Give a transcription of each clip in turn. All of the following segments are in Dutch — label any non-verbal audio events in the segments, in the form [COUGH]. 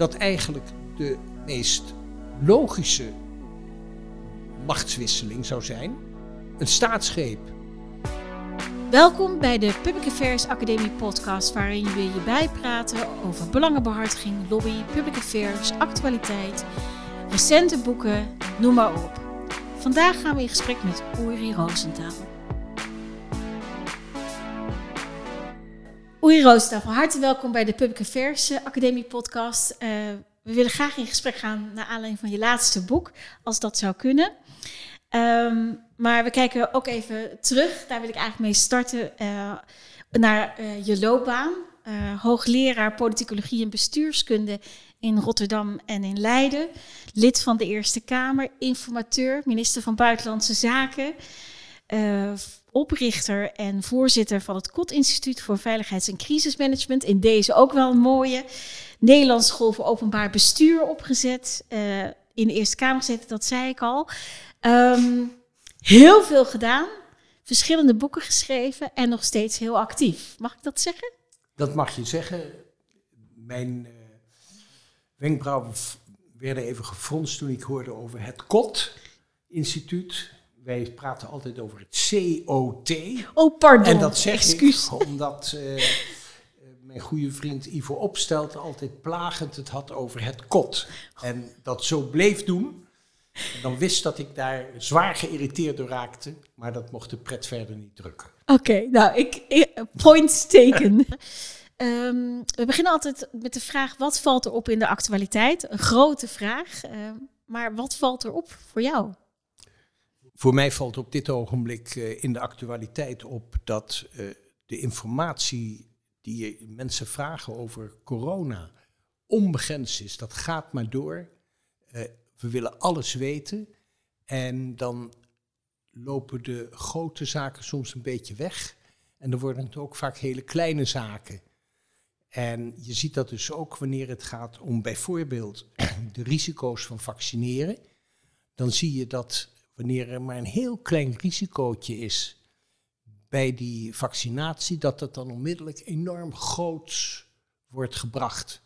dat eigenlijk de meest logische machtswisseling zou zijn. Een staatsgreep. Welkom bij de Public Affairs Academie podcast, waarin we je bijpraten over belangenbehartiging, lobby, public affairs, actualiteit, recente boeken, noem maar op. Vandaag gaan we in gesprek met Uri Roosentaal. Uri Roosentaal, van harte welkom bij de Public Affairs Academie podcast. Uh, we willen graag in gesprek gaan naar aanleiding van je laatste boek, als dat zou kunnen. Um, maar we kijken ook even terug, daar wil ik eigenlijk mee starten, uh, naar uh, je loopbaan. Hoogleraar politicologie en bestuurskunde in Rotterdam en in Leiden. Lid van de Eerste Kamer, informateur, minister van Buitenlandse Zaken. Oprichter en voorzitter van het KOT Instituut voor Veiligheids- en Crisismanagement. In deze ook wel een mooie. Nederlands School voor Openbaar Bestuur opgezet. in de Eerste Kamer gezeten, dat zei ik al. Um, heel veel gedaan, verschillende boeken geschreven en nog steeds heel actief. Mag ik dat zeggen? Dat mag je zeggen. Mijn uh, wenkbrauwen werden even gefronst toen ik hoorde over het KOT-instituut. Wij praten altijd over het COT. Oh, pardon. En dat zeg Excuus. ik [LAUGHS] omdat uh, mijn goede vriend Ivo Opstelt altijd plagend het had over het KOT. En dat zo bleef doen. En dan wist dat ik daar zwaar geïrriteerd door raakte, maar dat mocht de pret verder niet drukken. Oké, nou, ik, ik points taken. um, [LAUGHS] we beginnen altijd met de vraag, wat valt er op in de actualiteit? Een grote vraag, uh, maar wat valt er op voor jou? Voor mij valt op dit ogenblik uh, in de actualiteit op dat uh, de informatie die mensen vragen over corona onbegrensd is. Dat gaat maar door. Uh, we willen alles weten. En dan lopen de grote zaken soms een beetje weg. En dan worden het ook vaak hele kleine zaken. En je ziet dat dus ook wanneer het gaat om bijvoorbeeld [CLEARS THROAT] de risico's van vaccineren. Dan zie je dat wanneer er maar een heel klein risicootje is bij die vaccinatie, dat dat dan onmiddellijk enorm groot wordt gebracht.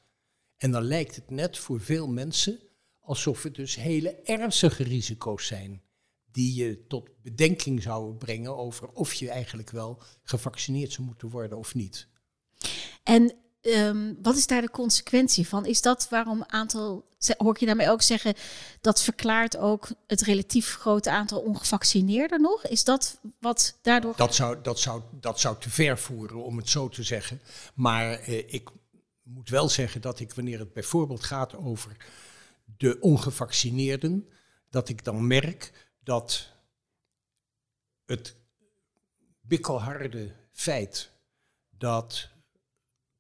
En dan lijkt het net voor veel mensen alsof het dus hele ernstige risico's zijn die je tot bedenking zouden brengen over of je eigenlijk wel gevaccineerd zou moeten worden of niet. En um, wat is daar de consequentie van? Is dat waarom aantal, hoor ik je daarmee ook zeggen, dat verklaart ook het relatief grote aantal ongevaccineerden nog? Is dat wat daardoor. Dat zou, dat zou, dat zou te ver voeren om het zo te zeggen. Maar eh, ik moet wel zeggen dat ik, wanneer het bijvoorbeeld gaat over de ongevaccineerden, dat ik dan merk dat het bikkelharde feit dat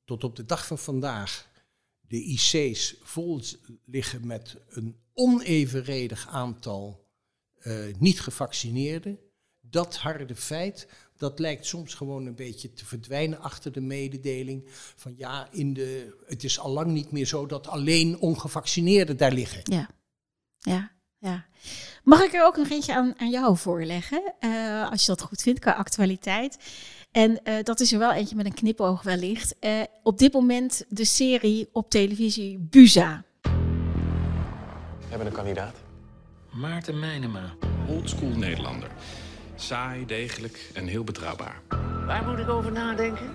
tot op de dag van vandaag de IC's vol liggen met een onevenredig aantal uh, niet gevaccineerden, dat harde feit, dat lijkt soms gewoon een beetje te verdwijnen achter de mededeling van ja, in de, het is al lang niet meer zo dat alleen ongevaccineerden daar liggen. Ja, ja, ja. Mag ik er ook nog eentje aan, aan jou voorleggen, uh, als je dat goed vindt qua actualiteit? En uh, dat is er wel eentje met een knipoog wellicht. Uh, op dit moment de serie op televisie Buza. We hebben een kandidaat. Maarten Meinema, oldschool Nederlander. Saai, degelijk en heel betrouwbaar. Waar moet ik over nadenken?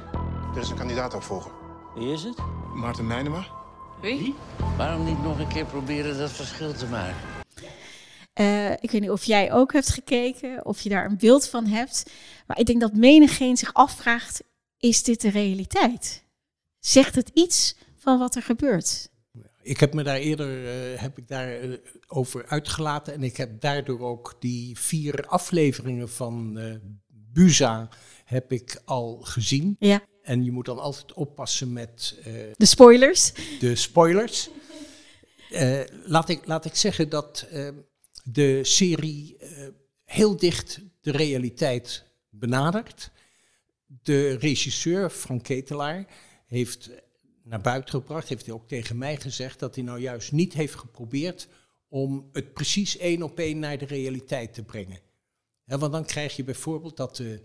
Er is een kandidaat opvolger. Wie is het? Maarten Meinema. Wie? Waarom niet nog een keer proberen dat verschil te maken? Uh, ik weet niet of jij ook hebt gekeken, of je daar een beeld van hebt. Maar ik denk dat menigeen zich afvraagt, is dit de realiteit? Zegt het iets van wat er gebeurt? Ik heb me daar eerder uh, heb ik daar, uh, over uitgelaten en ik heb daardoor ook die vier afleveringen van Buza heb ik al gezien. Ja. En je moet dan altijd oppassen met de spoilers. De spoilers. laat, ik, laat ik zeggen dat de serie heel dicht de realiteit benadert. De regisseur Frank Ketelaar heeft naar buiten gebracht, heeft hij ook tegen mij gezegd dat hij nou juist niet heeft geprobeerd om het precies één op één naar de realiteit te brengen. want dan krijg je bijvoorbeeld dat de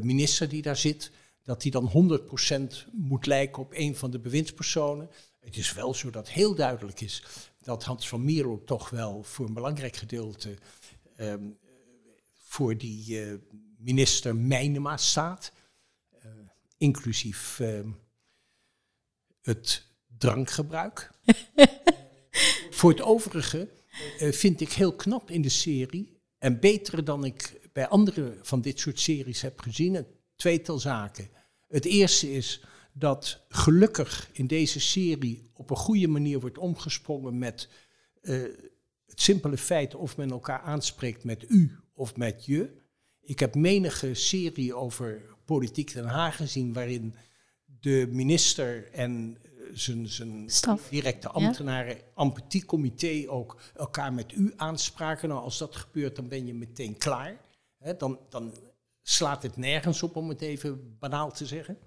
minister die daar zit, dat hij dan 100% moet lijken op een van de bewindspersonen. Het is wel zo dat heel duidelijk is dat Hans van Mierlo toch wel voor een belangrijk gedeelte ehm, voor die eh, minister Mijnema staat. Eh, inclusief ehm, het drankgebruik. [LAUGHS] voor het overige eh, vind ik heel knap in de serie en beter dan ik bij andere van dit soort series heb gezien, een tweetal zaken. Het eerste is dat gelukkig in deze serie op een goede manier wordt omgesprongen met uh, het simpele feit of men elkaar aanspreekt met u of met je. Ik heb menige serie over politiek Den Haag gezien waarin de minister en eh, zijn, zijn directe ambtenaren, ja? comité ook elkaar met u aanspraken. Nou, als dat gebeurt, dan ben je meteen klaar. dan, dan slaat het nergens op, om het even banaal te zeggen.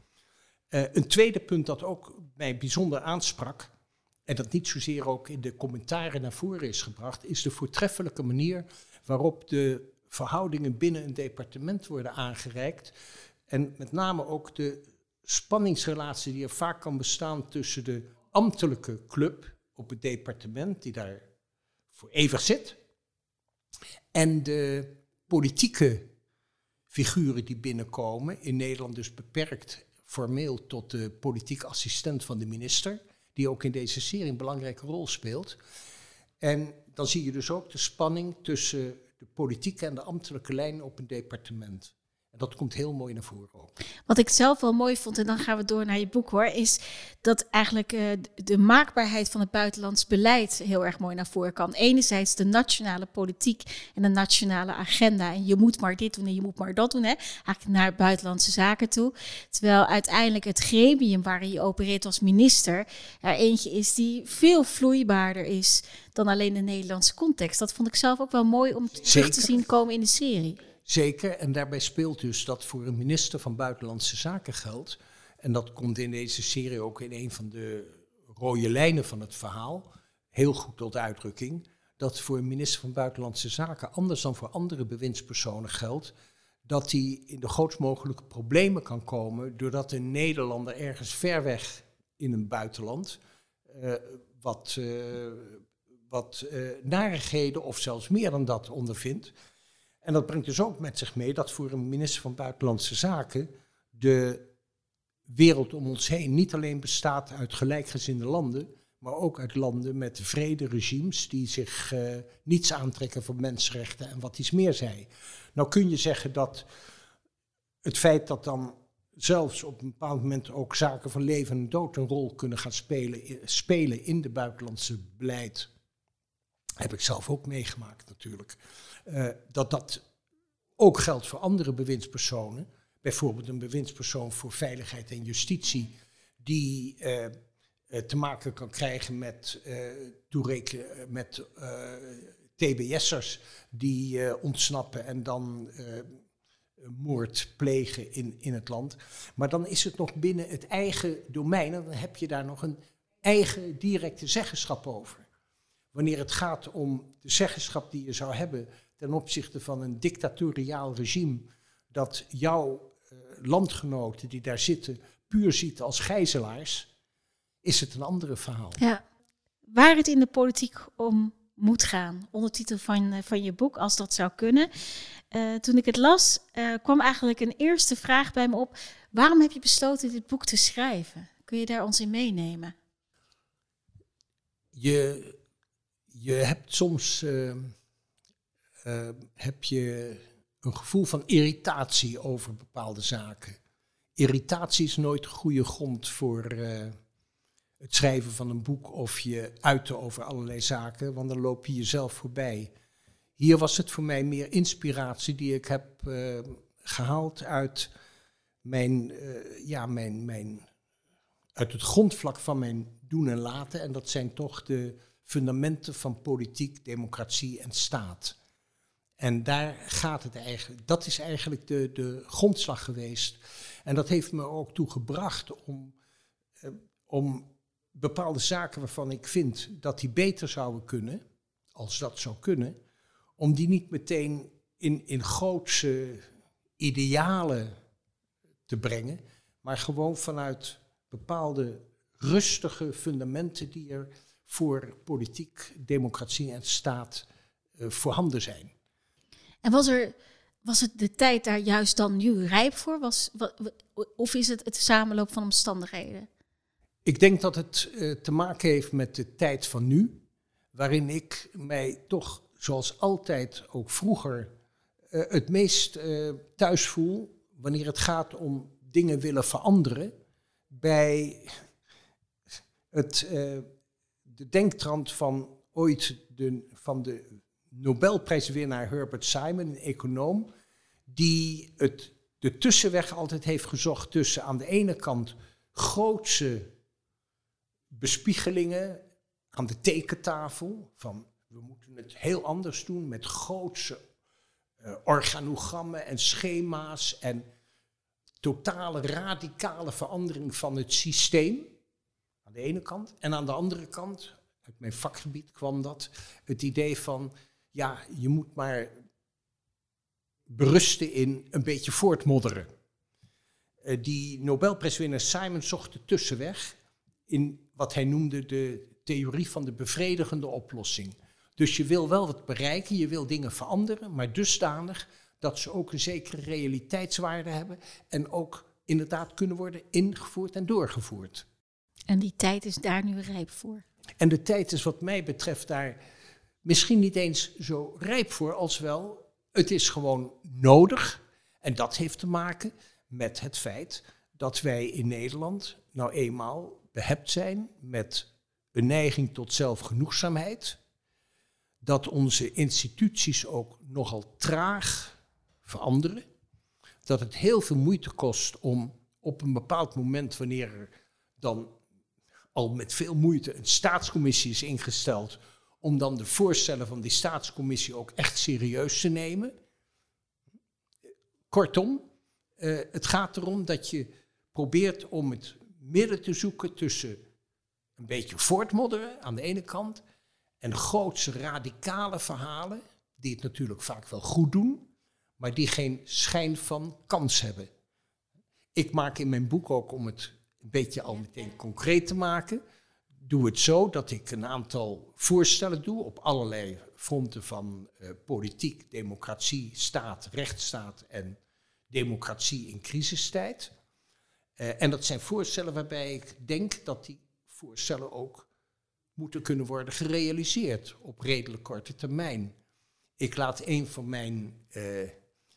Uh, een tweede punt dat ook mij bijzonder aansprak, en dat niet zozeer ook in de commentaren naar voren is gebracht, is de voortreffelijke manier waarop de verhoudingen binnen een departement worden aangereikt. En met name ook de spanningsrelatie die er vaak kan bestaan tussen de ambtelijke club op het departement, die daar voor eeuwig zit, en de politieke figuren die binnenkomen, in Nederland dus beperkt formeel tot de politiek assistent van de minister, die ook in deze serie een belangrijke rol speelt. En dan zie je dus ook de spanning tussen de politieke en de ambtelijke lijn op een departement. Dat komt heel mooi naar voren ook. Wat ik zelf wel mooi vond, en dan gaan we door naar je boek hoor, is dat eigenlijk uh, de maakbaarheid van het buitenlands beleid heel erg mooi naar voren kan. Enerzijds de nationale politiek en de nationale agenda. En je moet maar dit doen en je moet maar dat doen. Hè? Eigenlijk naar buitenlandse zaken toe. Terwijl uiteindelijk het gremium waarin je opereert als minister er eentje is die veel vloeibaarder is dan alleen de Nederlandse context. Dat vond ik zelf ook wel mooi om terug te zien komen in de serie. Zeker, en daarbij speelt dus dat voor een minister van Buitenlandse Zaken geldt. En dat komt in deze serie ook in een van de rode lijnen van het verhaal heel goed tot uitdrukking. Dat voor een minister van Buitenlandse Zaken, anders dan voor andere bewindspersonen geldt, dat hij in de grootst mogelijke problemen kan komen doordat een Nederlander ergens ver weg in een buitenland uh, wat, uh, wat uh, narigheden of zelfs meer dan dat ondervindt. En dat brengt dus ook met zich mee dat voor een minister van Buitenlandse Zaken de wereld om ons heen niet alleen bestaat uit gelijkgezinde landen, maar ook uit landen met vrede regimes die zich uh, niets aantrekken van mensenrechten en wat iets meer zijn. Nou kun je zeggen dat het feit dat dan zelfs op een bepaald moment ook zaken van leven en dood een rol kunnen gaan spelen, spelen in de buitenlandse beleid, heb ik zelf ook meegemaakt natuurlijk. Uh, dat dat ook geldt voor andere bewindspersonen. Bijvoorbeeld een bewindspersoon voor veiligheid en justitie, die uh, te maken kan krijgen met, uh, met TBS'ers die ontsnappen en dan moord plegen in, in het land. Maar dan is het nog binnen het eigen domein en dan heb je daar nog een eigen directe zeggenschap over. Wanneer het gaat om de zeggenschap die je zou hebben ten opzichte van een dictatoriaal regime dat jouw uh, landgenoten die daar zitten puur ziet als gijzelaars, is het een andere verhaal. Ja, waar het in de politiek om moet gaan, ondertitel van, uh, van je boek, als dat zou kunnen. Uh, toen ik het las, kwam eigenlijk een eerste vraag bij me op. Waarom heb je besloten dit boek te schrijven? Kun je daar ons in meenemen? Je, je hebt soms uh, heb je een gevoel van irritatie over bepaalde zaken. Irritatie is nooit goede grond voor uh, het schrijven van een boek of je uiten over allerlei zaken, want dan loop je jezelf voorbij. Hier was het voor mij meer inspiratie die ik heb uh, gehaald uit mijn, ja, mijn, mijn, uit het grondvlak van mijn doen en laten. En dat zijn toch de fundamenten van politiek, democratie en staat. En daar gaat het eigenlijk. Dat is eigenlijk de, de grondslag geweest. En dat heeft me ook toe gebracht om, eh, om bepaalde zaken waarvan ik vind dat die beter zouden kunnen, als dat zou kunnen, om die niet meteen in, in grootse idealen te brengen, maar gewoon vanuit bepaalde rustige fundamenten die er voor politiek, democratie en staat uh, voorhanden zijn. En was, er, was het de tijd daar juist dan nu rijp voor? Was, of is het het samenloop van omstandigheden? Ik denk dat het uh, te maken heeft met de tijd van nu, waarin ik mij toch, zoals altijd, ook vroeger, uh, het meest uh, thuis voel wanneer het gaat om dingen willen veranderen bij het, de denktrand van ooit de, van de Nobelprijswinnaar Herbert Simon, een econoom, die het, de tussenweg altijd heeft gezocht tussen aan de ene kant grootse bespiegelingen aan de tekentafel van we moeten het heel anders doen met grootse uh, organogrammen en schema's en totale radicale verandering van het systeem aan de ene kant. En aan de andere kant uit mijn vakgebied kwam dat het idee van ja je moet maar berusten in een beetje voortmodderen. Uh, die Nobelprijswinnaar Simon zocht de tussenweg in wat hij noemde de theorie van de bevredigende oplossing. Dus je wil wel wat bereiken, je wil dingen veranderen, maar dusdanig dat ze ook een zekere realiteitswaarde hebben en ook inderdaad kunnen worden ingevoerd en doorgevoerd. En die tijd is daar nu rijp voor? En de tijd is wat mij betreft daar misschien niet eens zo rijp voor als wel, het is gewoon nodig. En dat heeft te maken met het feit dat wij in Nederland nou eenmaal behept zijn met een neiging tot zelfgenoegzaamheid, dat onze instituties ook nogal traag veranderen, dat het heel veel moeite kost om op een bepaald moment, wanneer er dan al met veel moeite een staatscommissie is ingesteld, om dan de voorstellen van die staatscommissie ook echt serieus te nemen. Kortom, uh, het gaat erom dat je probeert om het midden te zoeken tussen een beetje voortmodderen aan de ene kant en grootse radicale verhalen, die het natuurlijk vaak wel goed doen, maar die geen schijn van kans hebben. Ik maak in mijn boek ook, om het een beetje al meteen concreet te maken, doe het zo dat ik een aantal voorstellen doe op allerlei fronten van uh, politiek, democratie, staat, rechtsstaat en democratie in crisistijd. Uh, en dat zijn voorstellen waarbij ik denk dat die voorstellen ook moeten kunnen worden gerealiseerd op redelijk korte termijn. Ik laat een van mijn, uh,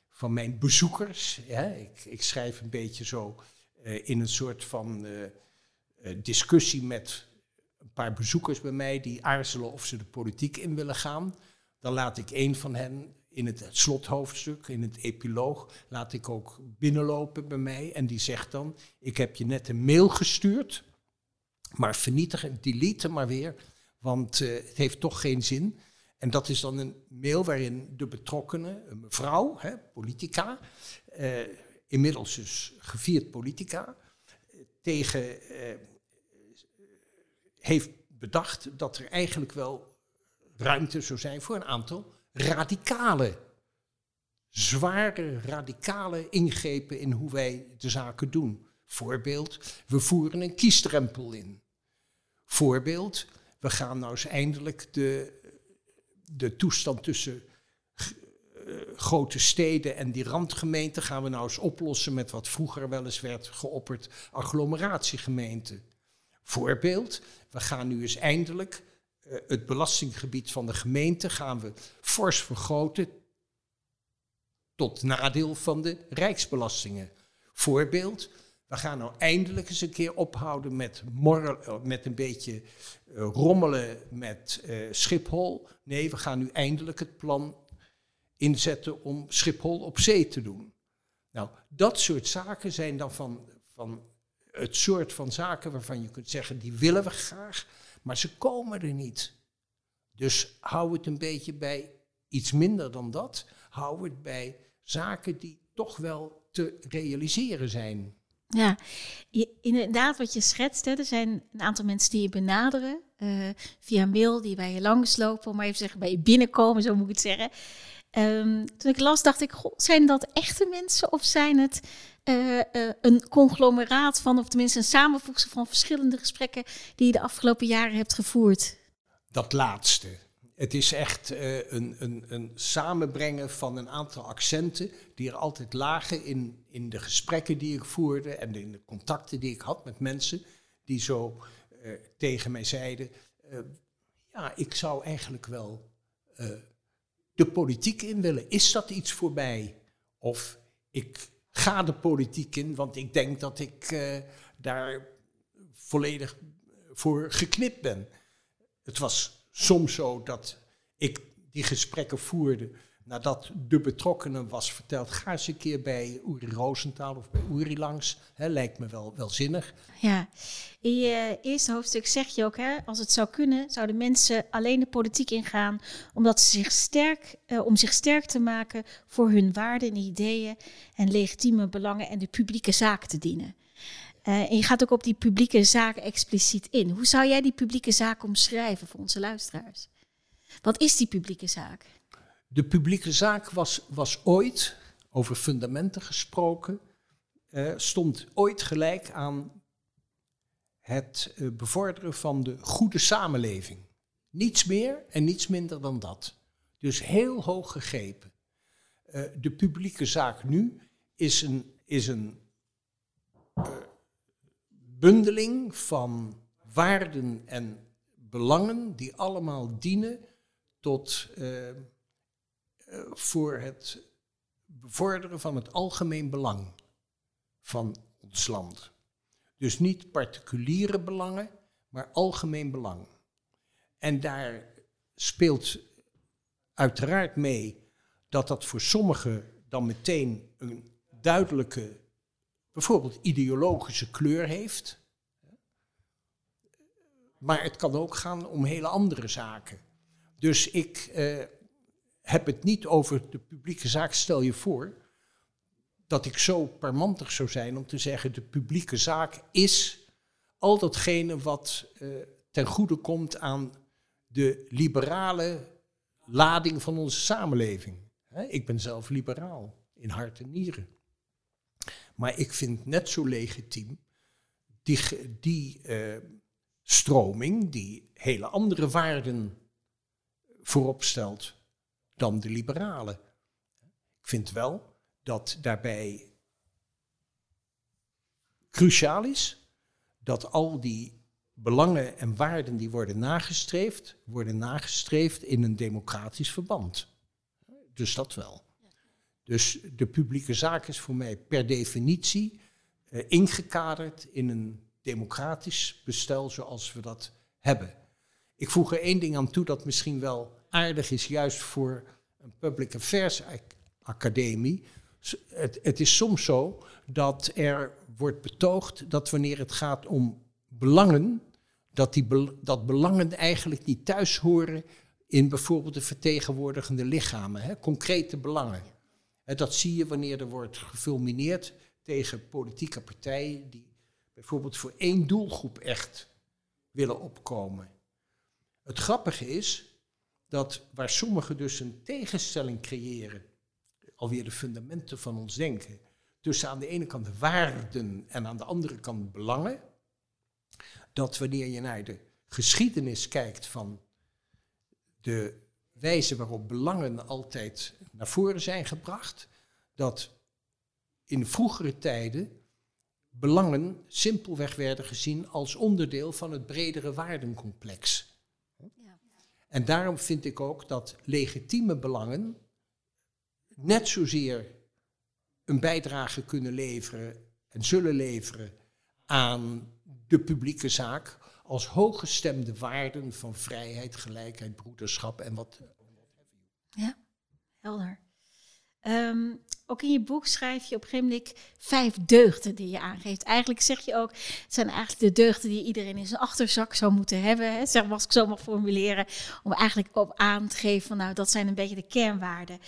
van mijn bezoekers, ik, ik, schrijf een beetje zo in een soort van discussie met een paar bezoekers bij mij die aarzelen of ze de politiek in willen gaan. Dan laat ik een van hen in het slothoofdstuk, in het epiloog, laat ik ook binnenlopen bij mij. En die zegt dan, ik heb je net een mail gestuurd, maar vernietig en delete maar weer, want uh, het heeft toch geen zin. En dat is dan een mail waarin de betrokkenen, een mevrouw, hè, politica, uh, inmiddels dus gevierd politica, tegen uh, heeft bedacht dat er eigenlijk wel ruimte zou zijn voor een aantal radicale, zware, radicale ingrepen in hoe wij de zaken doen. Voorbeeld, we voeren een kiesdrempel in. Voorbeeld, we gaan nou eens eindelijk de, de toestand tussen uh, grote steden en die randgemeenten gaan we nou eens oplossen met wat vroeger wel eens werd geopperd agglomeratiegemeenten. Voorbeeld, we gaan nu eens eindelijk uh, het belastinggebied van de gemeente gaan we fors vergroten tot nadeel van de rijksbelastingen. Voorbeeld, we gaan nou eindelijk eens een keer ophouden met, morrel, met een beetje uh, rommelen met Schiphol. Nee, we gaan nu eindelijk het plan inzetten om Schiphol op zee te doen. Nou, dat soort zaken zijn dan van, van het soort van zaken waarvan je kunt zeggen, die willen we graag. Maar ze komen er niet. Dus hou het een beetje bij iets minder dan dat. Hou het bij zaken die toch wel te realiseren zijn. Ja, inderdaad wat je schetst. Hè, er zijn een aantal mensen die je benaderen uh, via mail, die bij je langslopen, om maar even zeggen, bij je binnenkomen, zo moet ik het zeggen. Ehm, toen ik las, dacht ik, zijn dat echte mensen of zijn het uh, uh, een conglomeraat van, of tenminste een samenvoegsel van verschillende gesprekken die je de afgelopen jaren hebt gevoerd? Dat laatste. Het is echt uh, een, een, een samenbrengen van een aantal accenten die er altijd lagen in, in de gesprekken die ik voerde en in de contacten die ik had met mensen die zo tegen mij zeiden, ja, ik zou eigenlijk wel de politiek in willen. Is dat iets voor mij? Of ik ga de politiek in, want ik denk dat ik uh, daar volledig voor geknipt ben. Het was soms zo dat ik die gesprekken voerde nadat de betrokkenen was verteld, ga eens een keer bij Uri Rosenthal of bij Uri langs. Lijkt me wel, wel zinnig. Ja, in je eerste hoofdstuk zeg je ook, hè, als het zou kunnen, zouden mensen alleen de politiek ingaan omdat ze zich sterk, uh, om zich sterk te maken voor hun waarden en ideeën en legitieme belangen en de publieke zaak te dienen. Uh, en je gaat ook op die publieke zaak expliciet in. Hoe zou jij die publieke zaak omschrijven voor onze luisteraars? Wat is die publieke zaak? De publieke zaak was, was ooit, over fundamenten gesproken, uh, stond ooit gelijk aan het uh, bevorderen van de goede samenleving. Niets meer en niets minder dan dat. Dus heel hoog gegrepen. Uh, de publieke zaak nu is een, is een bundeling van waarden en belangen die allemaal dienen tot eh, voor het bevorderen van het algemeen belang van ons land. Dus niet particuliere belangen, maar algemeen belang. En daar speelt uiteraard mee dat dat voor sommigen dan meteen een duidelijke, bijvoorbeeld ideologische kleur heeft. Maar het kan ook gaan om hele andere zaken. Dus ik eh, heb het niet over de publieke zaak. Stel je voor dat ik zo parmantig zou zijn om te zeggen: de publieke zaak is al datgene wat uh, ten goede komt aan de liberale lading van onze samenleving. ik ben zelf liberaal in hart en nieren. Maar ik vind net zo legitiem die, die uh, stroming die hele andere waarden voorop stelt dan de liberalen. Ik vind wel dat daarbij cruciaal is dat al die belangen en waarden die worden nagestreefd, worden nagestreefd in een democratisch verband. Dus dat wel. Dus de publieke zaak is voor mij per definitie uh, ingekaderd in een democratisch bestel zoals we dat hebben. Ik voeg er één ding aan toe dat misschien wel aardig is, juist voor een public affairs academie. Het, het is soms zo dat er wordt betoogd dat wanneer het gaat om belangen, dat, die dat belangen eigenlijk niet thuis horen in bijvoorbeeld de vertegenwoordigende lichamen, hè, concrete belangen. En dat zie je wanneer er wordt gefulmineerd tegen politieke partijen die bijvoorbeeld voor één doelgroep echt willen opkomen. Het grappige is dat waar sommigen dus een tegenstelling creëren, alweer de fundamenten van ons denken, tussen aan de ene kant waarden en aan de andere kant belangen, dat wanneer je naar de geschiedenis kijkt van de wijze waarop belangen altijd naar voren zijn gebracht, dat in vroegere tijden belangen simpelweg werden gezien als onderdeel van het bredere waardencomplex. En daarom vind ik ook dat legitieme belangen net zozeer een bijdrage kunnen leveren en zullen leveren aan de publieke zaak als hooggestemde waarden van vrijheid, gelijkheid, broederschap en wat. Ja, helder. Um, ook in je boek schrijf je op een gegeven moment vijf deugden die je aangeeft. Eigenlijk zeg je ook, het zijn eigenlijk de deugden die iedereen in zijn achterzak zou moeten hebben. Hè, zeg maar als ik zo mag formuleren. Om eigenlijk op aan te geven van nou, dat zijn een beetje de kernwaarden.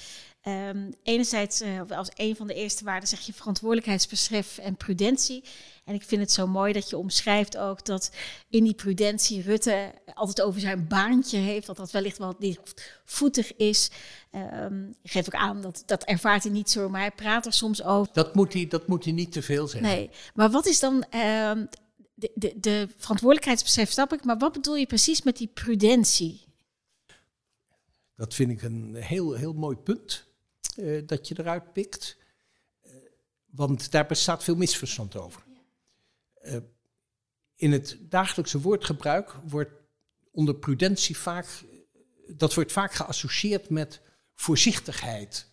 Ehm, enerzijds, uh, als een van de eerste waarden zeg je verantwoordelijkheidsbesef en prudentie. En ik vind het zo mooi dat je omschrijft ook dat in die prudentie Rutte altijd over zijn baantje heeft, dat dat wellicht wel voetig is. Um, ik geef ook aan dat dat ervaart hij niet zo, maar hij praat er soms over. Dat moet hij, dat moet hij niet te veel zeggen. Nee, maar wat is dan uh, de, de, de verantwoordelijkheidsbesef, snap ik, maar wat bedoel je precies met die prudentie? Dat vind ik een heel, heel mooi punt uh, dat je eruit pikt. Uh, want daar bestaat veel misverstand over. Uh, in het dagelijkse woordgebruik wordt onder prudentie vaak, dat wordt vaak geassocieerd met voorzichtigheid,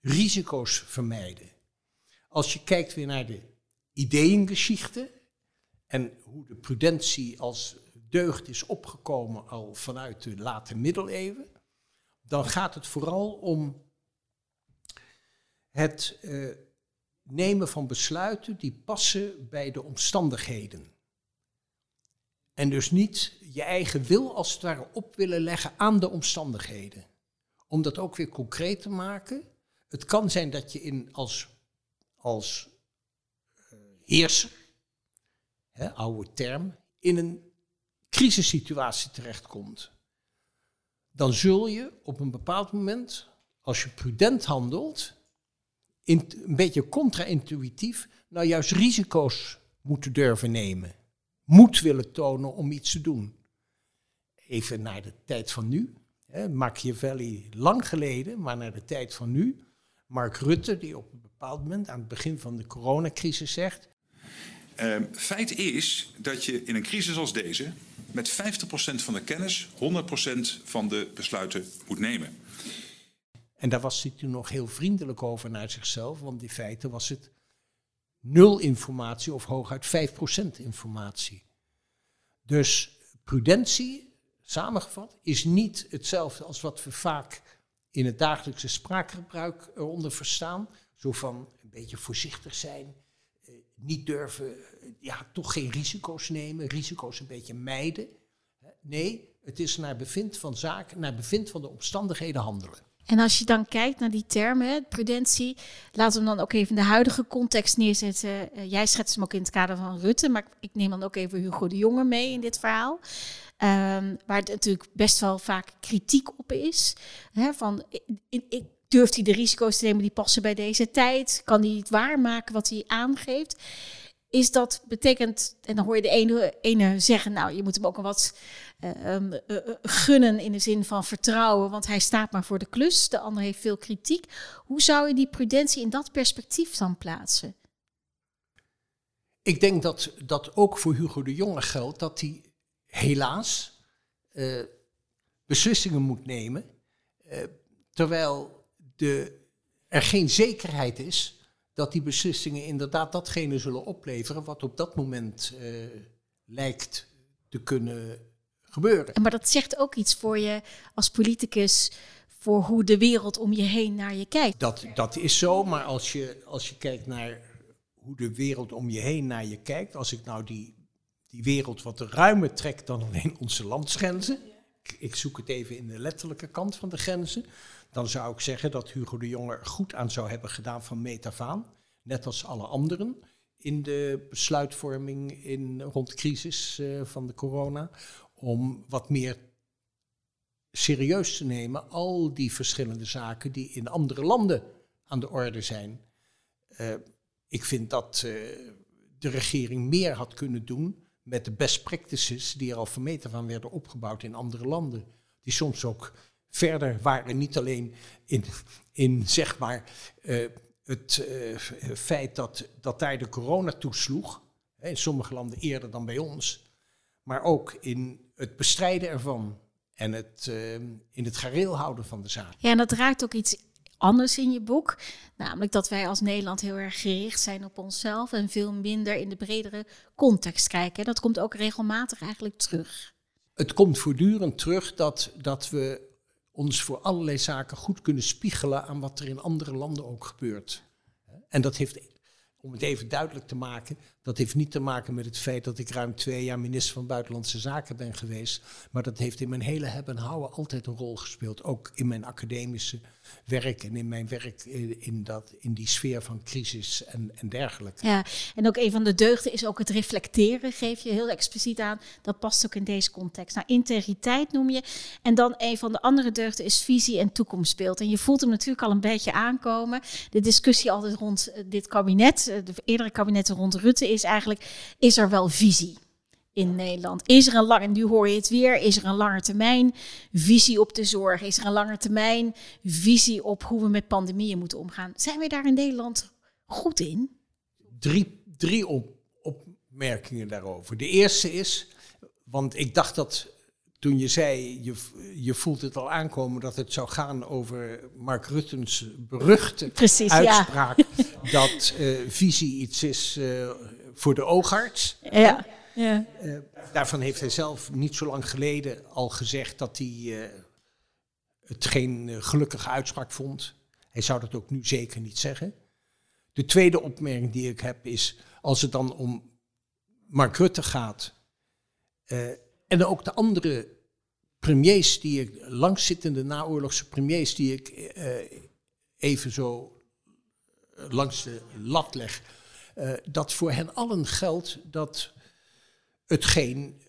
risico's vermijden. Als je kijkt weer naar de ideeëngeschichte en hoe de prudentie als deugd is opgekomen al vanuit de late middeleeuwen, dan gaat het vooral om het uh, nemen van besluiten die passen bij de omstandigheden. En dus niet je eigen wil als het ware op willen leggen aan de omstandigheden. Om dat ook weer concreet te maken. Het kan zijn dat je in als, als uh, heerser, hè, oude term, in een crisissituatie terechtkomt. Dan zul je op een bepaald moment, als je prudent handelt, in, een beetje contra-intuïtief, nou juist risico's moeten durven nemen. Moed willen tonen om iets te doen. Even naar de tijd van nu. Hè, Machiavelli lang geleden, maar naar de tijd van nu. Mark Rutte, die op een bepaald moment aan het begin van de coronacrisis zegt. Uh, feit is dat je in een crisis als deze met 50% van de kennis 100% van de besluiten moet nemen. En daar was hij toen nog heel vriendelijk over naar zichzelf, want in feite was het nul informatie of hooguit 5% informatie. Dus prudentie, samengevat, is niet hetzelfde als wat we vaak in het dagelijkse spraakgebruik eronder verstaan. Zo van een beetje voorzichtig zijn, eh, niet durven, ja, toch geen risico's nemen, risico's een beetje mijden. Nee, het is naar bevind van zaken, naar bevind van de omstandigheden handelen. En als je dan kijkt naar die termen, prudentie, laten we hem dan ook even in de huidige context neerzetten. Uh, jij schetst hem ook in het kader van Rutte, maar ik neem dan ook even Hugo de Jonge mee in dit verhaal. Um, waar het natuurlijk best wel vaak kritiek op is. Hè, van, durft hij de risico's te nemen die passen bij deze tijd? Kan hij het waarmaken wat hij aangeeft? is dat betekent, en dan hoor je de ene, ene zeggen, nou, je moet hem ook een wat uh, uh, gunnen in de zin van vertrouwen, want hij staat maar voor de klus. De ander heeft veel kritiek. Hoe zou je die prudentie in dat perspectief dan plaatsen? Ik denk dat dat ook voor Hugo de Jonge geldt, dat hij helaas beslissingen moet nemen, terwijl er geen zekerheid is dat die beslissingen inderdaad datgene zullen opleveren wat op dat moment lijkt te kunnen gebeuren. Maar dat zegt ook iets voor je als politicus, voor hoe de wereld om je heen naar je kijkt. Dat, dat is zo, maar als je, als je kijkt naar hoe de wereld om je heen naar je kijkt, als ik nou die, die wereld wat ruimer trek dan alleen onze landsgrenzen, ik, ik zoek het even in de letterlijke kant van de grenzen, dan zou ik zeggen dat Hugo de Jonge er goed aan zou hebben gedaan van metafaan. Net als alle anderen in de besluitvorming in, rond de crisis uh, van de corona. Om wat meer serieus te nemen al die verschillende zaken die in andere landen aan de orde zijn. Uh, ik vind dat uh, de regering meer had kunnen doen met de best practices die er al van meter van werden opgebouwd in andere landen. Die soms ook verder waren, niet alleen in, in zeg maar, uh, het feit dat, dat daar de corona toesloeg, in sommige landen eerder dan bij ons, maar ook in het bestrijden ervan en het uh, in het gareel houden van de zaak. Ja, en dat raakt ook iets anders in je boek, namelijk dat wij als Nederland heel erg gericht zijn op onszelf en veel minder in de bredere context kijken. Dat komt ook regelmatig eigenlijk terug. Het komt voortdurend terug dat, dat we ons voor allerlei zaken goed kunnen spiegelen aan wat er in andere landen ook gebeurt. En dat heeft om het even duidelijk te maken, dat heeft niet te maken met het feit dat ik ruim twee jaar minister van Buitenlandse Zaken ben geweest. Maar dat heeft in mijn hele hebben en houden altijd een rol gespeeld. Ook in mijn academische werk en in mijn werk in, dat, in die sfeer van crisis en, en dergelijke. Ja, en ook een van de deugden is ook het reflecteren, geef je heel expliciet aan. Dat past ook in deze context. Nou, integriteit noem je. En dan een van de andere deugden is visie en toekomstbeeld. En je voelt hem natuurlijk al een beetje aankomen. De discussie altijd rond eh, dit kabinet, eh, de eerdere kabinetten rond Rutte, is eigenlijk: is er wel visie? in Nederland? Is er een lang, en nu hoor je het weer, is er een lange termijn visie op de zorg? Is er een lange termijn visie op hoe we met pandemieën moeten omgaan? Zijn wij daar in Nederland goed in? Drie, drie op, opmerkingen daarover. De eerste is, want ik dacht dat toen je zei, je, je voelt het al aankomen dat het zou gaan over Mark Rutten's beruchte Precies, uitspraak [LAUGHS] dat uh, visie iets is uh, voor de oogarts. Ja. Ja. Uh, daarvan heeft hij zelf niet zo lang geleden al gezegd dat hij uh, het geen uh, gelukkige uitspraak vond. Hij zou dat ook nu zeker niet zeggen. De tweede opmerking die ik heb is, als het dan om Mark Rutte gaat, en ook de andere premiers die ik, langzittende naoorlogse premiers die ik even zo langs de lat leg, dat voor hen allen geldt dat het geen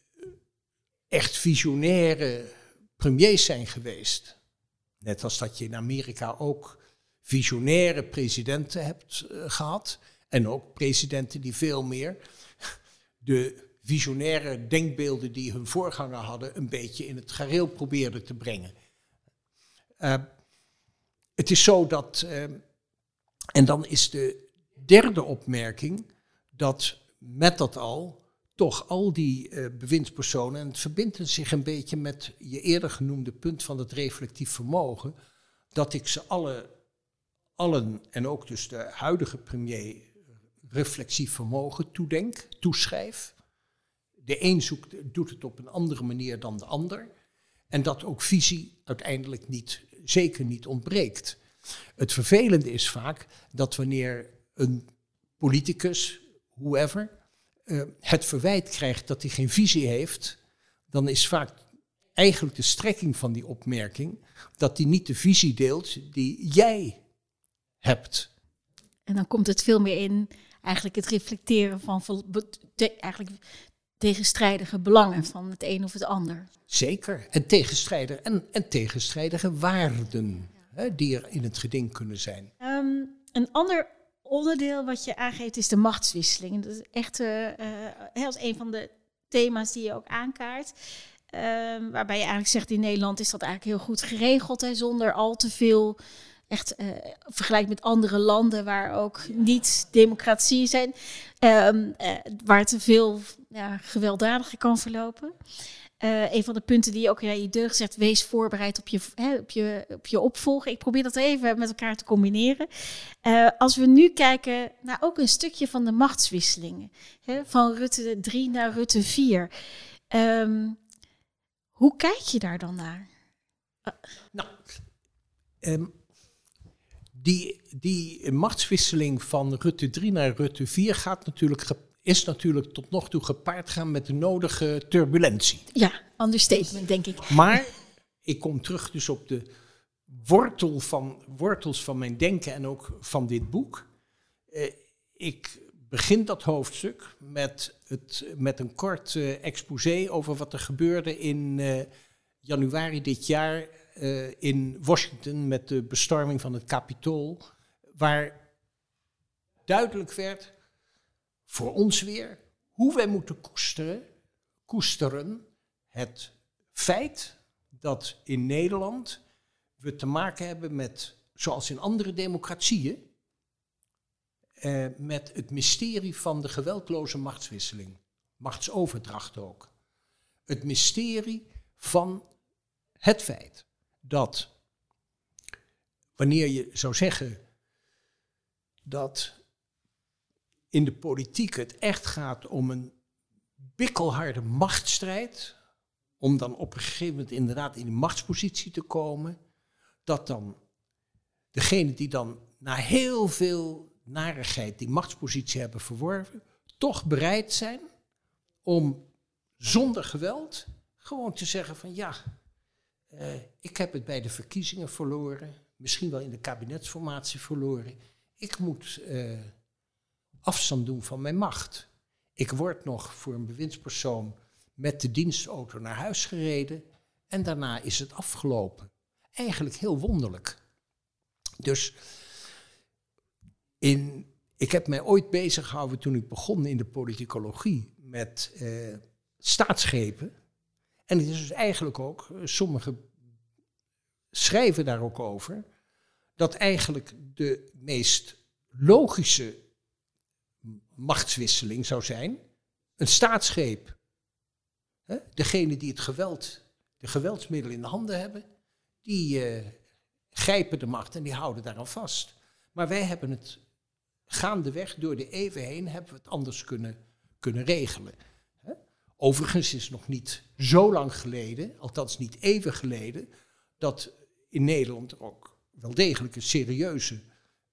echt visionaire premiers zijn geweest. Net als dat je in Amerika ook visionaire presidenten hebt uh, gehad. En ook presidenten die veel meer de visionaire denkbeelden die hun voorganger hadden, een beetje in het gareel probeerden te brengen. Uh, het is zo dat, en dan is de derde opmerking, dat met dat al toch al die uh, bewindspersonen, en het verbindt zich een beetje met je eerder genoemde punt van het reflectief vermogen, dat ik ze alle, allen, en ook dus de huidige premier, reflexief vermogen toedenk, toeschrijf. De een zoekt, doet het op een andere manier dan de ander. En dat ook visie uiteindelijk niet, zeker niet ontbreekt. Het vervelende is vaak dat wanneer een politicus, whoever, uh, het verwijt krijgt dat hij geen visie heeft, dan is vaak eigenlijk de strekking van die opmerking dat hij niet de visie deelt die jij hebt. En dan komt het veel meer in eigenlijk het reflecteren van eigenlijk tegenstrijdige belangen van het een of het ander. Zeker, en tegenstrijdige, en, en tegenstrijdige waarden hè, die er in het geding kunnen zijn. Um, een ander onderdeel wat je aangeeft is de machtswisseling. Dat is echt uh, als een van de thema's die je ook aankaart. Uh, waarbij je eigenlijk zegt in Nederland is dat eigenlijk heel goed geregeld. Hè, zonder al te veel, echt uh, vergelijk met andere landen waar ook niet democratie zijn. Ehm, waar te veel ja, gewelddadiger kan verlopen. Uh, een van de punten die je ook in je deugd zegt, wees voorbereid op je, hè, op, je, op je opvolger. Ik probeer dat even met elkaar te combineren. Uh, als we nu kijken naar ook een stukje van de machtswisselingen, hè, van Rutte 3 naar Rutte 4. Um, ehm, hoe kijk je daar dan naar? Nou, um, die, die machtswisseling van Rutte 3 naar Rutte 4 gaat natuurlijk is natuurlijk tot nog toe gepaard gaan met de nodige turbulentie. Ja, understatement denk ik. Maar ik kom terug dus op de wortel van, wortels van mijn denken en ook van dit boek. Eh, ik begin dat hoofdstuk met, het, met een kort uh, exposé over wat er gebeurde in uh, januari dit jaar in Washington met de bestorming van het Capitool, waar duidelijk werd voor ons weer hoe wij moeten koesteren, koesteren het feit dat in Nederland we te maken hebben met, zoals in andere democratieën, eh, met het mysterie van de geweldloze machtswisseling, machtsoverdracht ook. Het mysterie van het feit dat wanneer je zou zeggen dat in de politiek het echt gaat om een bikkelharde machtsstrijd, om dan op een gegeven moment inderdaad in die machtspositie te komen, dat dan degene die dan na heel veel narigheid die machtspositie hebben verworven, toch bereid zijn om zonder geweld gewoon te zeggen van ja, eh, ik heb het bij de verkiezingen verloren, misschien wel in de kabinetsformatie verloren. Ik moet eh, afstand doen van mijn macht. Ik word nog voor een bewindspersoon met de dienstauto naar huis gereden en daarna is het afgelopen. Eigenlijk heel wonderlijk. Dus in, ik heb mij ooit bezig gehouden toen ik begon in de politicologie met eh, staatsschepen. En het is dus eigenlijk ook, eh, sommigen schrijven daar ook over, dat eigenlijk de meest logische machtswisseling zou zijn een staatsgreep. Degene die het geweld, de geweldsmiddelen in de handen hebben, die uh, grijpen de macht en die houden daaraan vast. Maar wij hebben het gaandeweg door de eeuwen heen hebben we het anders kunnen, kunnen regelen. Overigens is het nog niet zo lang geleden, althans niet even geleden, dat in Nederland ook wel degelijk een serieuze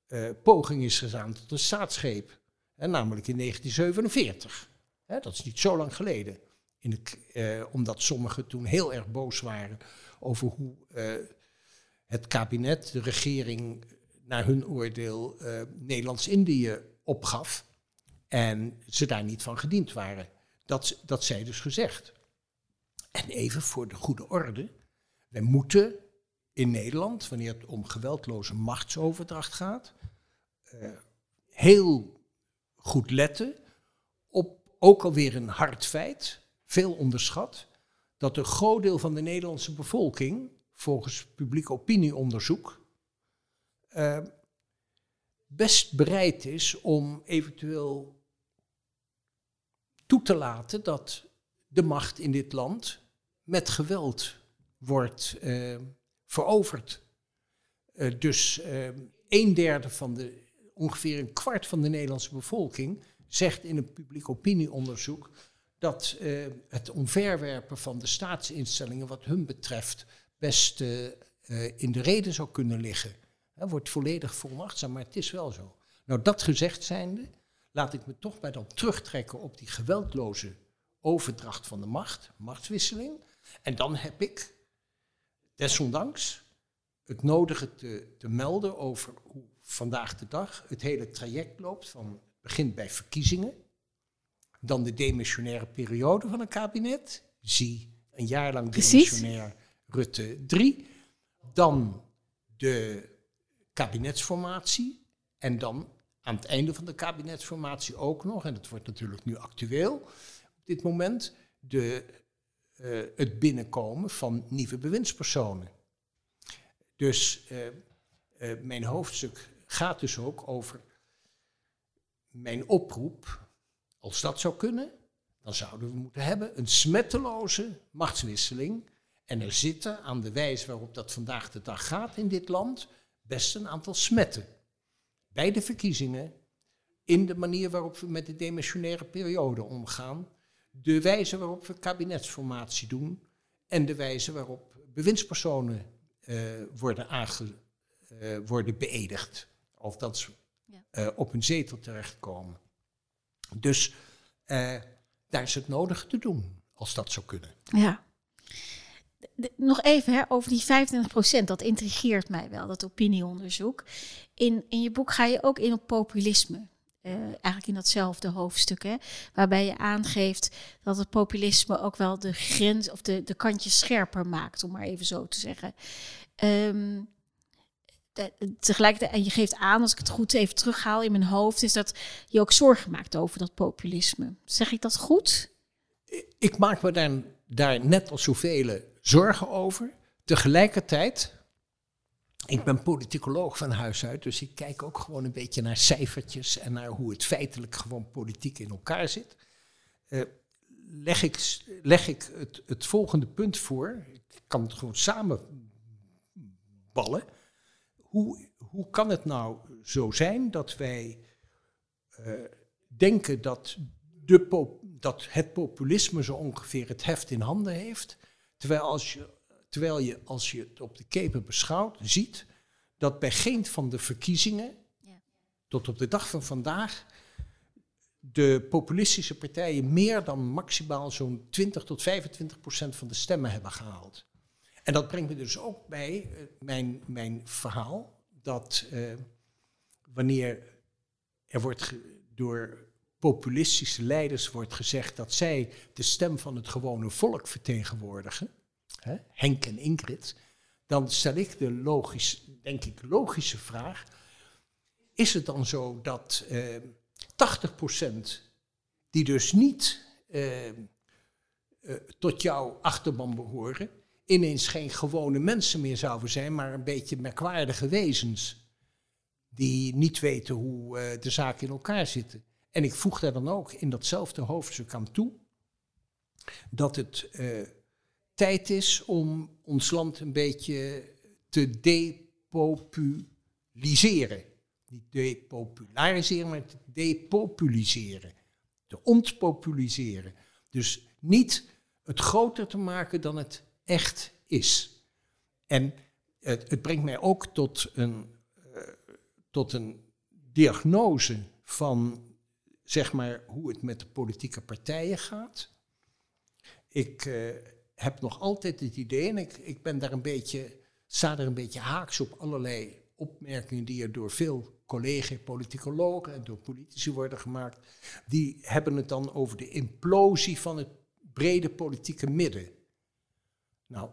uh, poging is gedaan tot een staatsgreep. Namelijk in 1947. Hè, dat is niet zo lang geleden. In het, uh, omdat sommigen toen heel erg boos waren over hoe uh, het kabinet, de regering, naar hun oordeel Nederlands-Indië opgaf. En ze daar niet van gediend waren. Dat, dat zij dus gezegd. En even voor de goede orde. Wij moeten in Nederland, wanneer het om geweldloze machtsoverdracht gaat, uh, heel goed letten op ook alweer een hard feit, veel onderschat, dat een groot deel van de Nederlandse bevolking, volgens publiek opinieonderzoek, uh, best bereid is om eventueel toe te laten dat de macht in dit land met geweld wordt uh, veroverd. Uh, dus een derde van de, ongeveer een kwart van de Nederlandse bevolking zegt in een publiek opinieonderzoek dat uh, het omverwerpen van de staatsinstellingen wat hun betreft best in de reden zou kunnen liggen. Hij wordt volledig volmachtzaam, maar het is wel zo. Nou, dat gezegd zijnde, laat ik me toch bij dan terugtrekken op die geweldloze overdracht van de macht, machtswisseling. En dan heb ik desondanks het nodige te, te melden over hoe vandaag de dag het hele traject loopt. Van het begint bij verkiezingen, dan de demissionaire periode van een kabinet. Zie een jaar lang demissionair Rutte 3. Dan de kabinetsformatie. En dan aan het einde van de kabinetsformatie ook nog, en dat wordt natuurlijk nu actueel op dit moment, de uh, het binnenkomen van nieuwe bewindspersonen. Dus uh, uh, mijn hoofdstuk gaat dus ook over mijn oproep. Als dat zou kunnen, dan zouden we moeten hebben een smetteloze machtswisseling. En er zitten aan de wijze waarop dat vandaag de dag gaat in dit land best een aantal smetten. Bij de verkiezingen, in de manier waarop we met de demissionaire periode omgaan, de wijze waarop we kabinetsformatie doen en de wijze waarop bewindspersonen uh, worden, aange, uh, worden beëdigd. Of dat ze uh, op een zetel terechtkomen. Dus daar is het nodig te doen, als dat zou kunnen. Ja. De, nog even hè, over die 25%, dat intrigeert mij wel, dat opinieonderzoek. In, in je boek ga je ook in op populisme. Uh, eigenlijk in datzelfde hoofdstuk, hè, waarbij je aangeeft dat het populisme ook wel de grens of de, de kantjes scherper maakt, om maar even zo te zeggen. Um, de, tegelijkertijd, en je geeft aan, als ik het goed even terughaal in mijn hoofd, is dat je ook zorgen maakt over dat populisme. Zeg ik dat goed? Ik maak me daar, daar net als zoveel zorgen over. Tegelijkertijd ik ben politicoloog van huis uit, dus ik kijk ook gewoon een beetje naar cijfertjes en naar hoe het feitelijk gewoon politiek in elkaar zit. Uh, leg ik, leg ik het, het volgende punt voor, ik kan het gewoon samenballen. Hoe, hoe kan het nou zo zijn dat wij uh, denken dat, de dat het populisme zo ongeveer het heft in handen heeft, terwijl als je Terwijl je, als je het op de keper beschouwt, ziet dat bij geen van de verkiezingen ja. tot op de dag van vandaag de populistische partijen meer dan maximaal zo'n 20 tot 25 procent van de stemmen hebben gehaald. En dat brengt me dus ook bij eh, mijn, mijn verhaal dat eh, wanneer er wordt door populistische leiders wordt gezegd dat zij de stem van het gewone volk vertegenwoordigen, hè, Henk en Ingrid, dan stel ik de logisch, denk ik, logische vraag: is het dan zo dat eh, 80% die dus niet eh, eh, tot jouw achterban behoren, ineens geen gewone mensen meer zouden zijn, maar een beetje merkwaardige wezens die niet weten hoe eh, de zaken in elkaar zitten. En ik voeg daar dan ook in datzelfde hoofdstuk aan toe dat het eh, tijd is om ons land een beetje te depopuliseren. Niet depopulariseren, maar te depopuliseren. Te ontpopuliseren. Dus niet het groter te maken dan het echt is. En het, het brengt mij ook tot een, uh, tot een diagnose van zeg maar hoe het met de politieke partijen gaat. Ik uh, heb nog altijd het idee, en ik, ik ben daar een beetje, sta er een beetje haaks op allerlei opmerkingen die er door veel collega-politicologen en door politici worden gemaakt, die hebben het dan over de implosie van het brede politieke midden. Nou,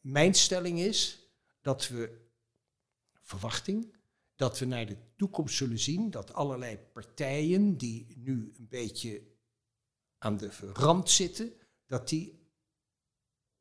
mijn stelling is dat we, verwachting, dat we naar de toekomst zullen zien dat allerlei partijen die nu een beetje aan de rand zitten, dat die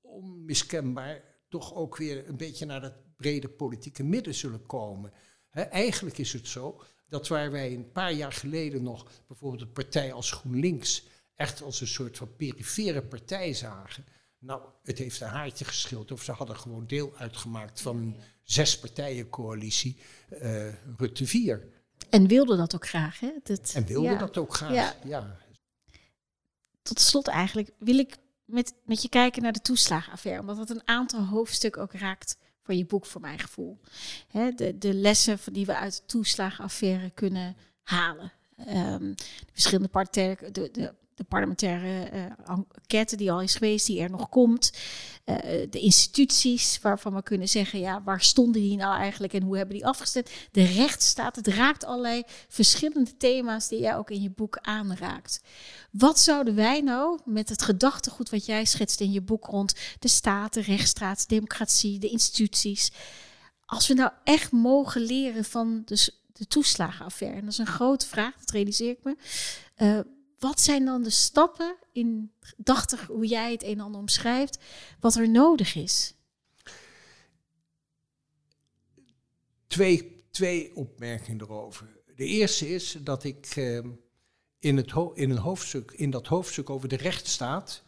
onmiskenbaar toch ook weer een beetje naar dat brede politieke midden zullen komen. eigenlijk is het zo dat waar wij een paar jaar geleden nog bijvoorbeeld een partij als GroenLinks echt als een soort van perifere partij zagen. Nou, het heeft een haartje geschild of ze hadden gewoon deel uitgemaakt van een zespartijencoalitie uh, Rutte 4. En wilden dat ook graag, hè? Dat, en wilden ja. dat ook graag, ja. ja. Tot slot eigenlijk wil ik met, met je kijken naar de toeslagenaffaire, omdat dat een aantal hoofdstukken ook raakt van je boek, voor mijn gevoel. Hè, de, de lessen die we uit de toeslagenaffaire kunnen halen. Um, de verschillende partijen, de, de de parlementaire uh, enquête die al is geweest, die er nog komt. Uh, de instituties waarvan we kunnen zeggen, ja, waar stonden die nou eigenlijk en hoe hebben die afgestemd? De rechtsstaat, het raakt allerlei verschillende thema's die jij ook in je boek aanraakt. Wat zouden wij nou met het gedachtegoed wat jij schetst in je boek rond de staat, de rechtsstaat, democratie, de instituties, als we nou echt mogen leren van de, de toeslagenaffaire? En dat is een grote vraag, dat realiseer ik me. Uh, wat zijn dan de stappen in dachtig hoe jij het een en ander omschrijft, wat er nodig is? Twee, twee opmerkingen erover. De eerste is dat ik eh, in, het in, een hoofdstuk, in dat hoofdstuk over de rechtsstaat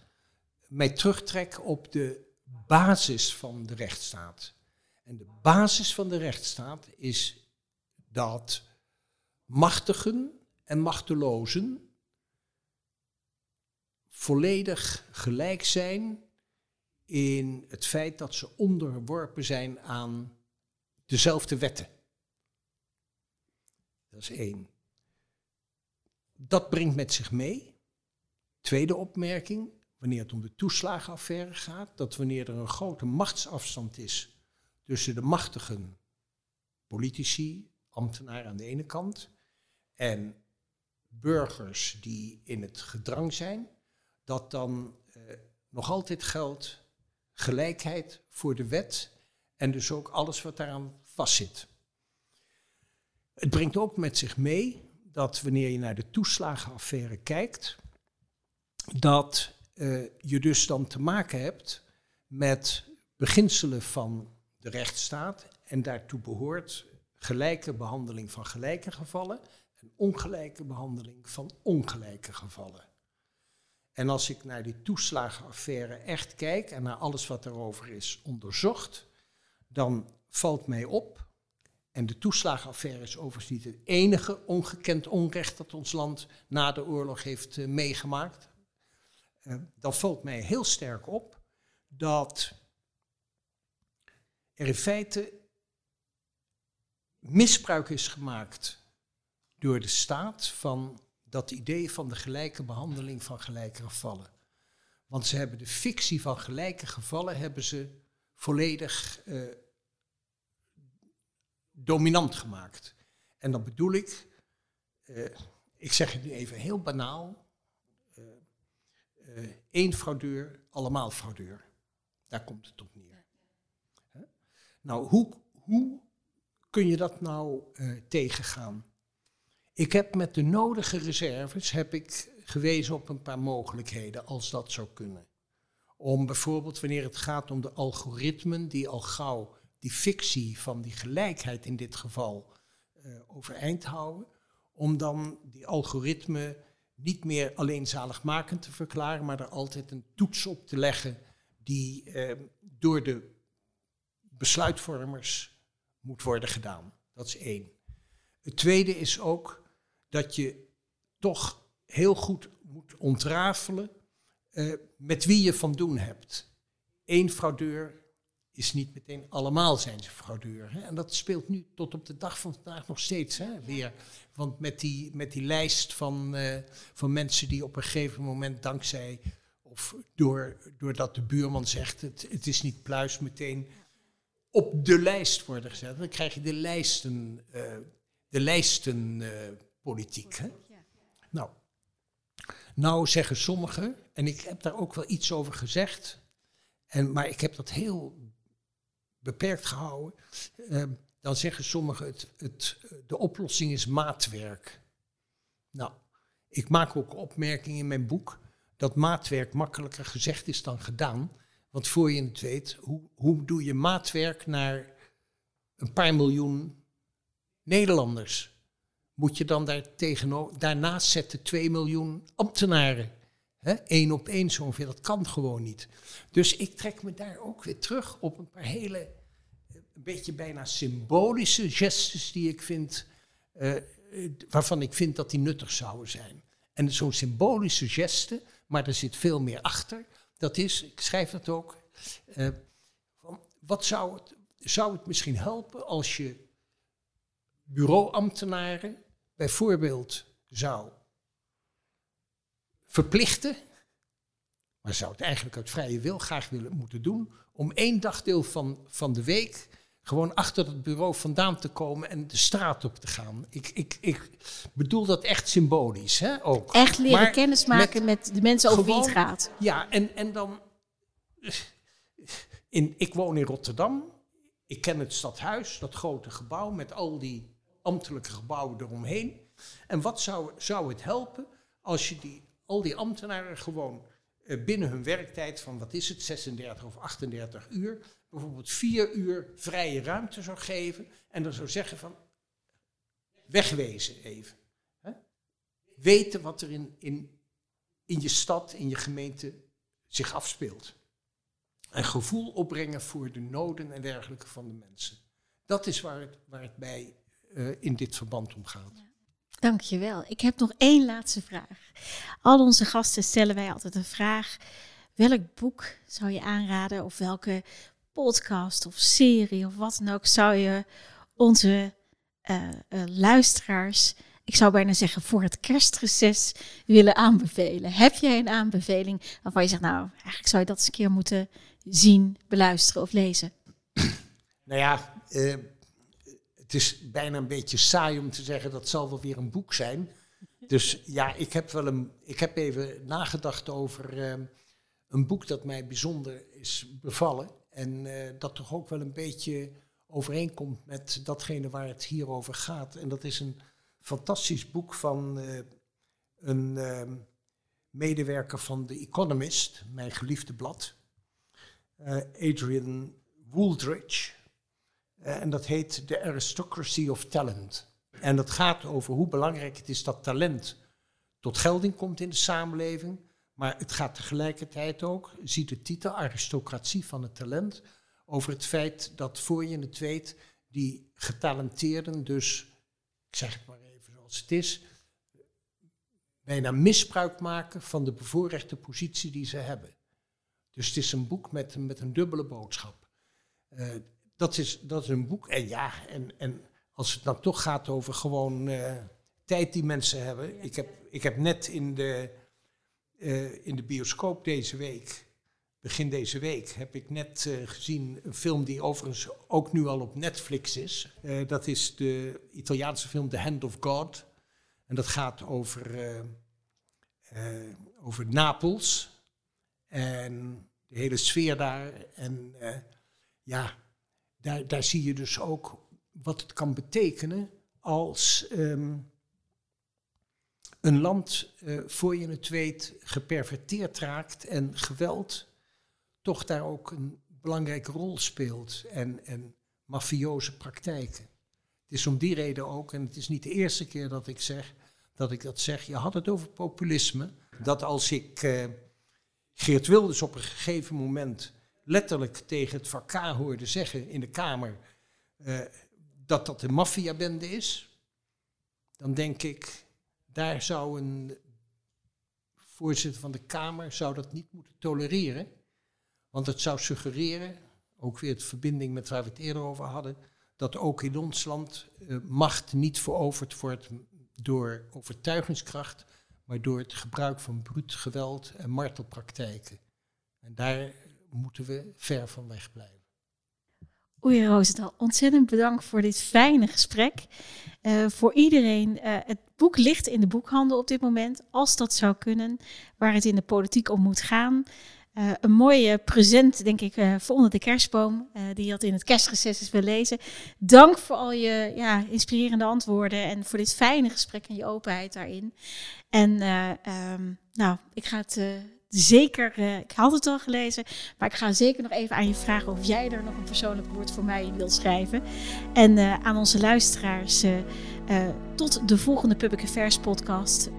mij terugtrek op de basis van de rechtsstaat. En de basis van de rechtsstaat is dat machtigen en machtelozen volledig gelijk zijn in het feit dat ze onderworpen zijn aan dezelfde wetten. Dat is één. Dat brengt met zich mee, tweede opmerking, wanneer het om de toeslagenaffaire gaat, dat wanneer er een grote machtsafstand is tussen de machtigen, politici, ambtenaren aan de ene kant, en burgers die in het gedrang zijn, dat dan eh, nog altijd geldt gelijkheid voor de wet en dus ook alles wat daaraan vastzit. Het brengt ook met zich mee dat wanneer je naar de toeslagenaffaire kijkt, dat uh, je dus dan te maken hebt met beginselen van de rechtsstaat en daartoe behoort gelijke behandeling van gelijke gevallen en ongelijke behandeling van ongelijke gevallen. En als ik naar die toeslagenaffaire echt kijk en naar alles wat erover is onderzocht, dan valt mij op, en de toeslagenaffaire is overigens niet het enige ongekend onrecht dat ons land na de oorlog heeft uh, meegemaakt, uh, dan valt mij heel sterk op dat er in feite misbruik is gemaakt door de staat van dat idee van de gelijke behandeling van gelijke gevallen. Want ze hebben de fictie van gelijke gevallen hebben ze volledig eh, dominant gemaakt. En dan bedoel ik, eh, ik zeg het nu even heel banaal, eh, één fraudeur, allemaal fraudeur. Daar komt het op neer. Nou, hoe, hoe kun je dat nou tegengaan? Ik heb met de nodige reserves heb ik gewezen op een paar mogelijkheden als dat zou kunnen. Om bijvoorbeeld wanneer het gaat om de algoritmen die al gauw die fictie van die gelijkheid in dit geval eh, overeind houden, om dan die algoritmen niet meer alleen zaligmakend te verklaren, maar er altijd een toets op te leggen die eh, door de besluitvormers moet worden gedaan. Dat is één. Het tweede is ook dat je toch heel goed moet ontrafelen eh, met wie je van doen hebt. Eén fraudeur is niet meteen allemaal zijn ze fraudeur. Hè? En dat speelt nu tot op de dag van vandaag nog steeds hè, weer. Want met die, met die lijst van, eh, van mensen die op een gegeven moment dankzij... of door, doordat de buurman zegt het, het is niet pluis meteen op de lijst worden gezet. Dan krijg je de lijsten, eh, de hè? Nou, nou zeggen sommigen, en ik heb daar ook wel iets over gezegd, en, maar ik heb dat heel beperkt gehouden. eh, dan zeggen sommigen, het, het, de oplossing is maatwerk. Nou, ik maak ook opmerkingen in mijn boek dat maatwerk makkelijker gezegd is dan gedaan. Want voor je het weet, hoe, hoe doe je maatwerk naar een paar miljoen Nederlanders? Moet je dan daar daarnaast zetten 2 miljoen ambtenaren? Eén op één zo ongeveer, dat kan gewoon niet. Dus ik trek me daar ook weer terug op een paar hele, een beetje bijna symbolische gestes die ik vind, eh, waarvan ik vind dat die nuttig zouden zijn. En zo'n symbolische geste, maar er zit veel meer achter, dat is, ik schrijf dat ook, eh, van, wat zou het, zou het misschien helpen als je bureauambtenaren bijvoorbeeld zou verplichten, maar zou het eigenlijk uit vrije wil graag willen moeten doen, om één dagdeel van, van de week gewoon achter het bureau vandaan te komen en de straat op te gaan. Ik, ik, ik bedoel dat echt symbolisch, hè, ook. Echt leren Maar kennis maken met, de mensen over wie het gaat. Ja, en, en dan... In, ik woon in Rotterdam. Ik ken het stadhuis, dat grote gebouw met al die ambtelijke gebouwen eromheen. En wat zou, zou het helpen als je die, al die ambtenaren gewoon eh, binnen hun werktijd van, wat is het, 36 of 38 uur, bijvoorbeeld vier uur vrije ruimte zou geven en dan zou zeggen van, wegwezen even. Hè? Weten wat er in, in, in je stad, in je gemeente zich afspeelt. En gevoel opbrengen voor de noden en dergelijke van de mensen. Dat is waar het, waar het eh, in dit verband om gaat. Dankjewel. Ik heb nog één laatste vraag. Al onze gasten stellen wij altijd een vraag. Welk boek zou je aanraden of welke podcast of serie of wat dan ook zou je onze eh, eh, luisteraars, ik zou bijna zeggen voor het kerstreces, willen aanbevelen? Heb jij een aanbeveling waarvan je zegt, nou, eigenlijk zou je dat eens een keer moeten zien, beluisteren of lezen? Nou ja, eh, is bijna een beetje saai om te zeggen dat zal wel weer een boek zijn. Dus ja, ik heb wel een, ik heb even nagedacht over eh, een boek dat mij bijzonder is bevallen. En eh, dat toch ook wel een beetje overeenkomt met datgene waar het hier over gaat. En dat is een fantastisch boek van eh, een eh, medewerker van The Economist, mijn geliefde blad. eh, Adrian Wooldridge. Eh, en dat heet The Aristocracy of Talent. En dat gaat over hoe belangrijk het is dat talent tot gelding komt in de samenleving. Maar het gaat tegelijkertijd ook, ziet de titel Aristocratie van het talent, over het feit dat voor je het weet, die getalenteerden dus, ik zeg het maar even zoals het is, bijna misbruik maken van de bevoorrechte positie die ze hebben. Dus het is een boek met, met een dubbele boodschap. Eh, dat, is, dat is een boek. En ja, en, en als het dan toch gaat over gewoon eh, tijd die mensen hebben. Ik heb, ik heb net in de, eh, in de bioscoop deze week, begin deze week, heb ik net eh, gezien een film die overigens ook nu al op Netflix is. Dat is de Italiaanse film The Hand of God. En dat gaat over, over Napels en de hele sfeer daar. En ja, daar, zie je dus ook wat het kan betekenen als ehm, een land, eh, voor je het weet, geperverteerd raakt en geweld toch daar ook een belangrijke rol speelt en, en mafioze praktijken. Het is om die reden ook, en het is niet de eerste keer dat ik zeg dat ik dat zeg. Je had het over populisme. Dat als ik eh, Geert Wilders op een gegeven moment letterlijk tegen het VK hoorde zeggen in de Kamer eh, dat dat een maffiabende is, dan denk ik, daar zou een voorzitter van de Kamer zou dat niet moeten tolereren. Want het zou suggereren, ook weer het verbinding met waar we het eerder over hadden, dat ook in ons land eh, macht niet veroverd wordt door overtuigingskracht, maar door het gebruik van bruut geweld en martelpraktijken. En daar moeten we ver van weg blijven. Oei Roosendaal, ontzettend bedankt voor dit fijne gesprek. Eh, voor iedereen, eh, het boek ligt in de boekhandel op dit moment, als dat zou kunnen, waar het in de politiek om moet gaan. Eh, een mooie present, denk ik, voor onder de kerstboom, die je had in het kerstreces is wil lezen. Dank voor al je ja, inspirerende antwoorden en voor dit fijne gesprek en je openheid daarin. En eh, ehm, nou, ik ga het zeker, eh, ik had het al gelezen, maar ik ga zeker nog even aan je vragen of jij er nog een persoonlijk woord voor mij in wilt schrijven. En eh, aan onze luisteraars, eh, tot de volgende Public Affairs podcast.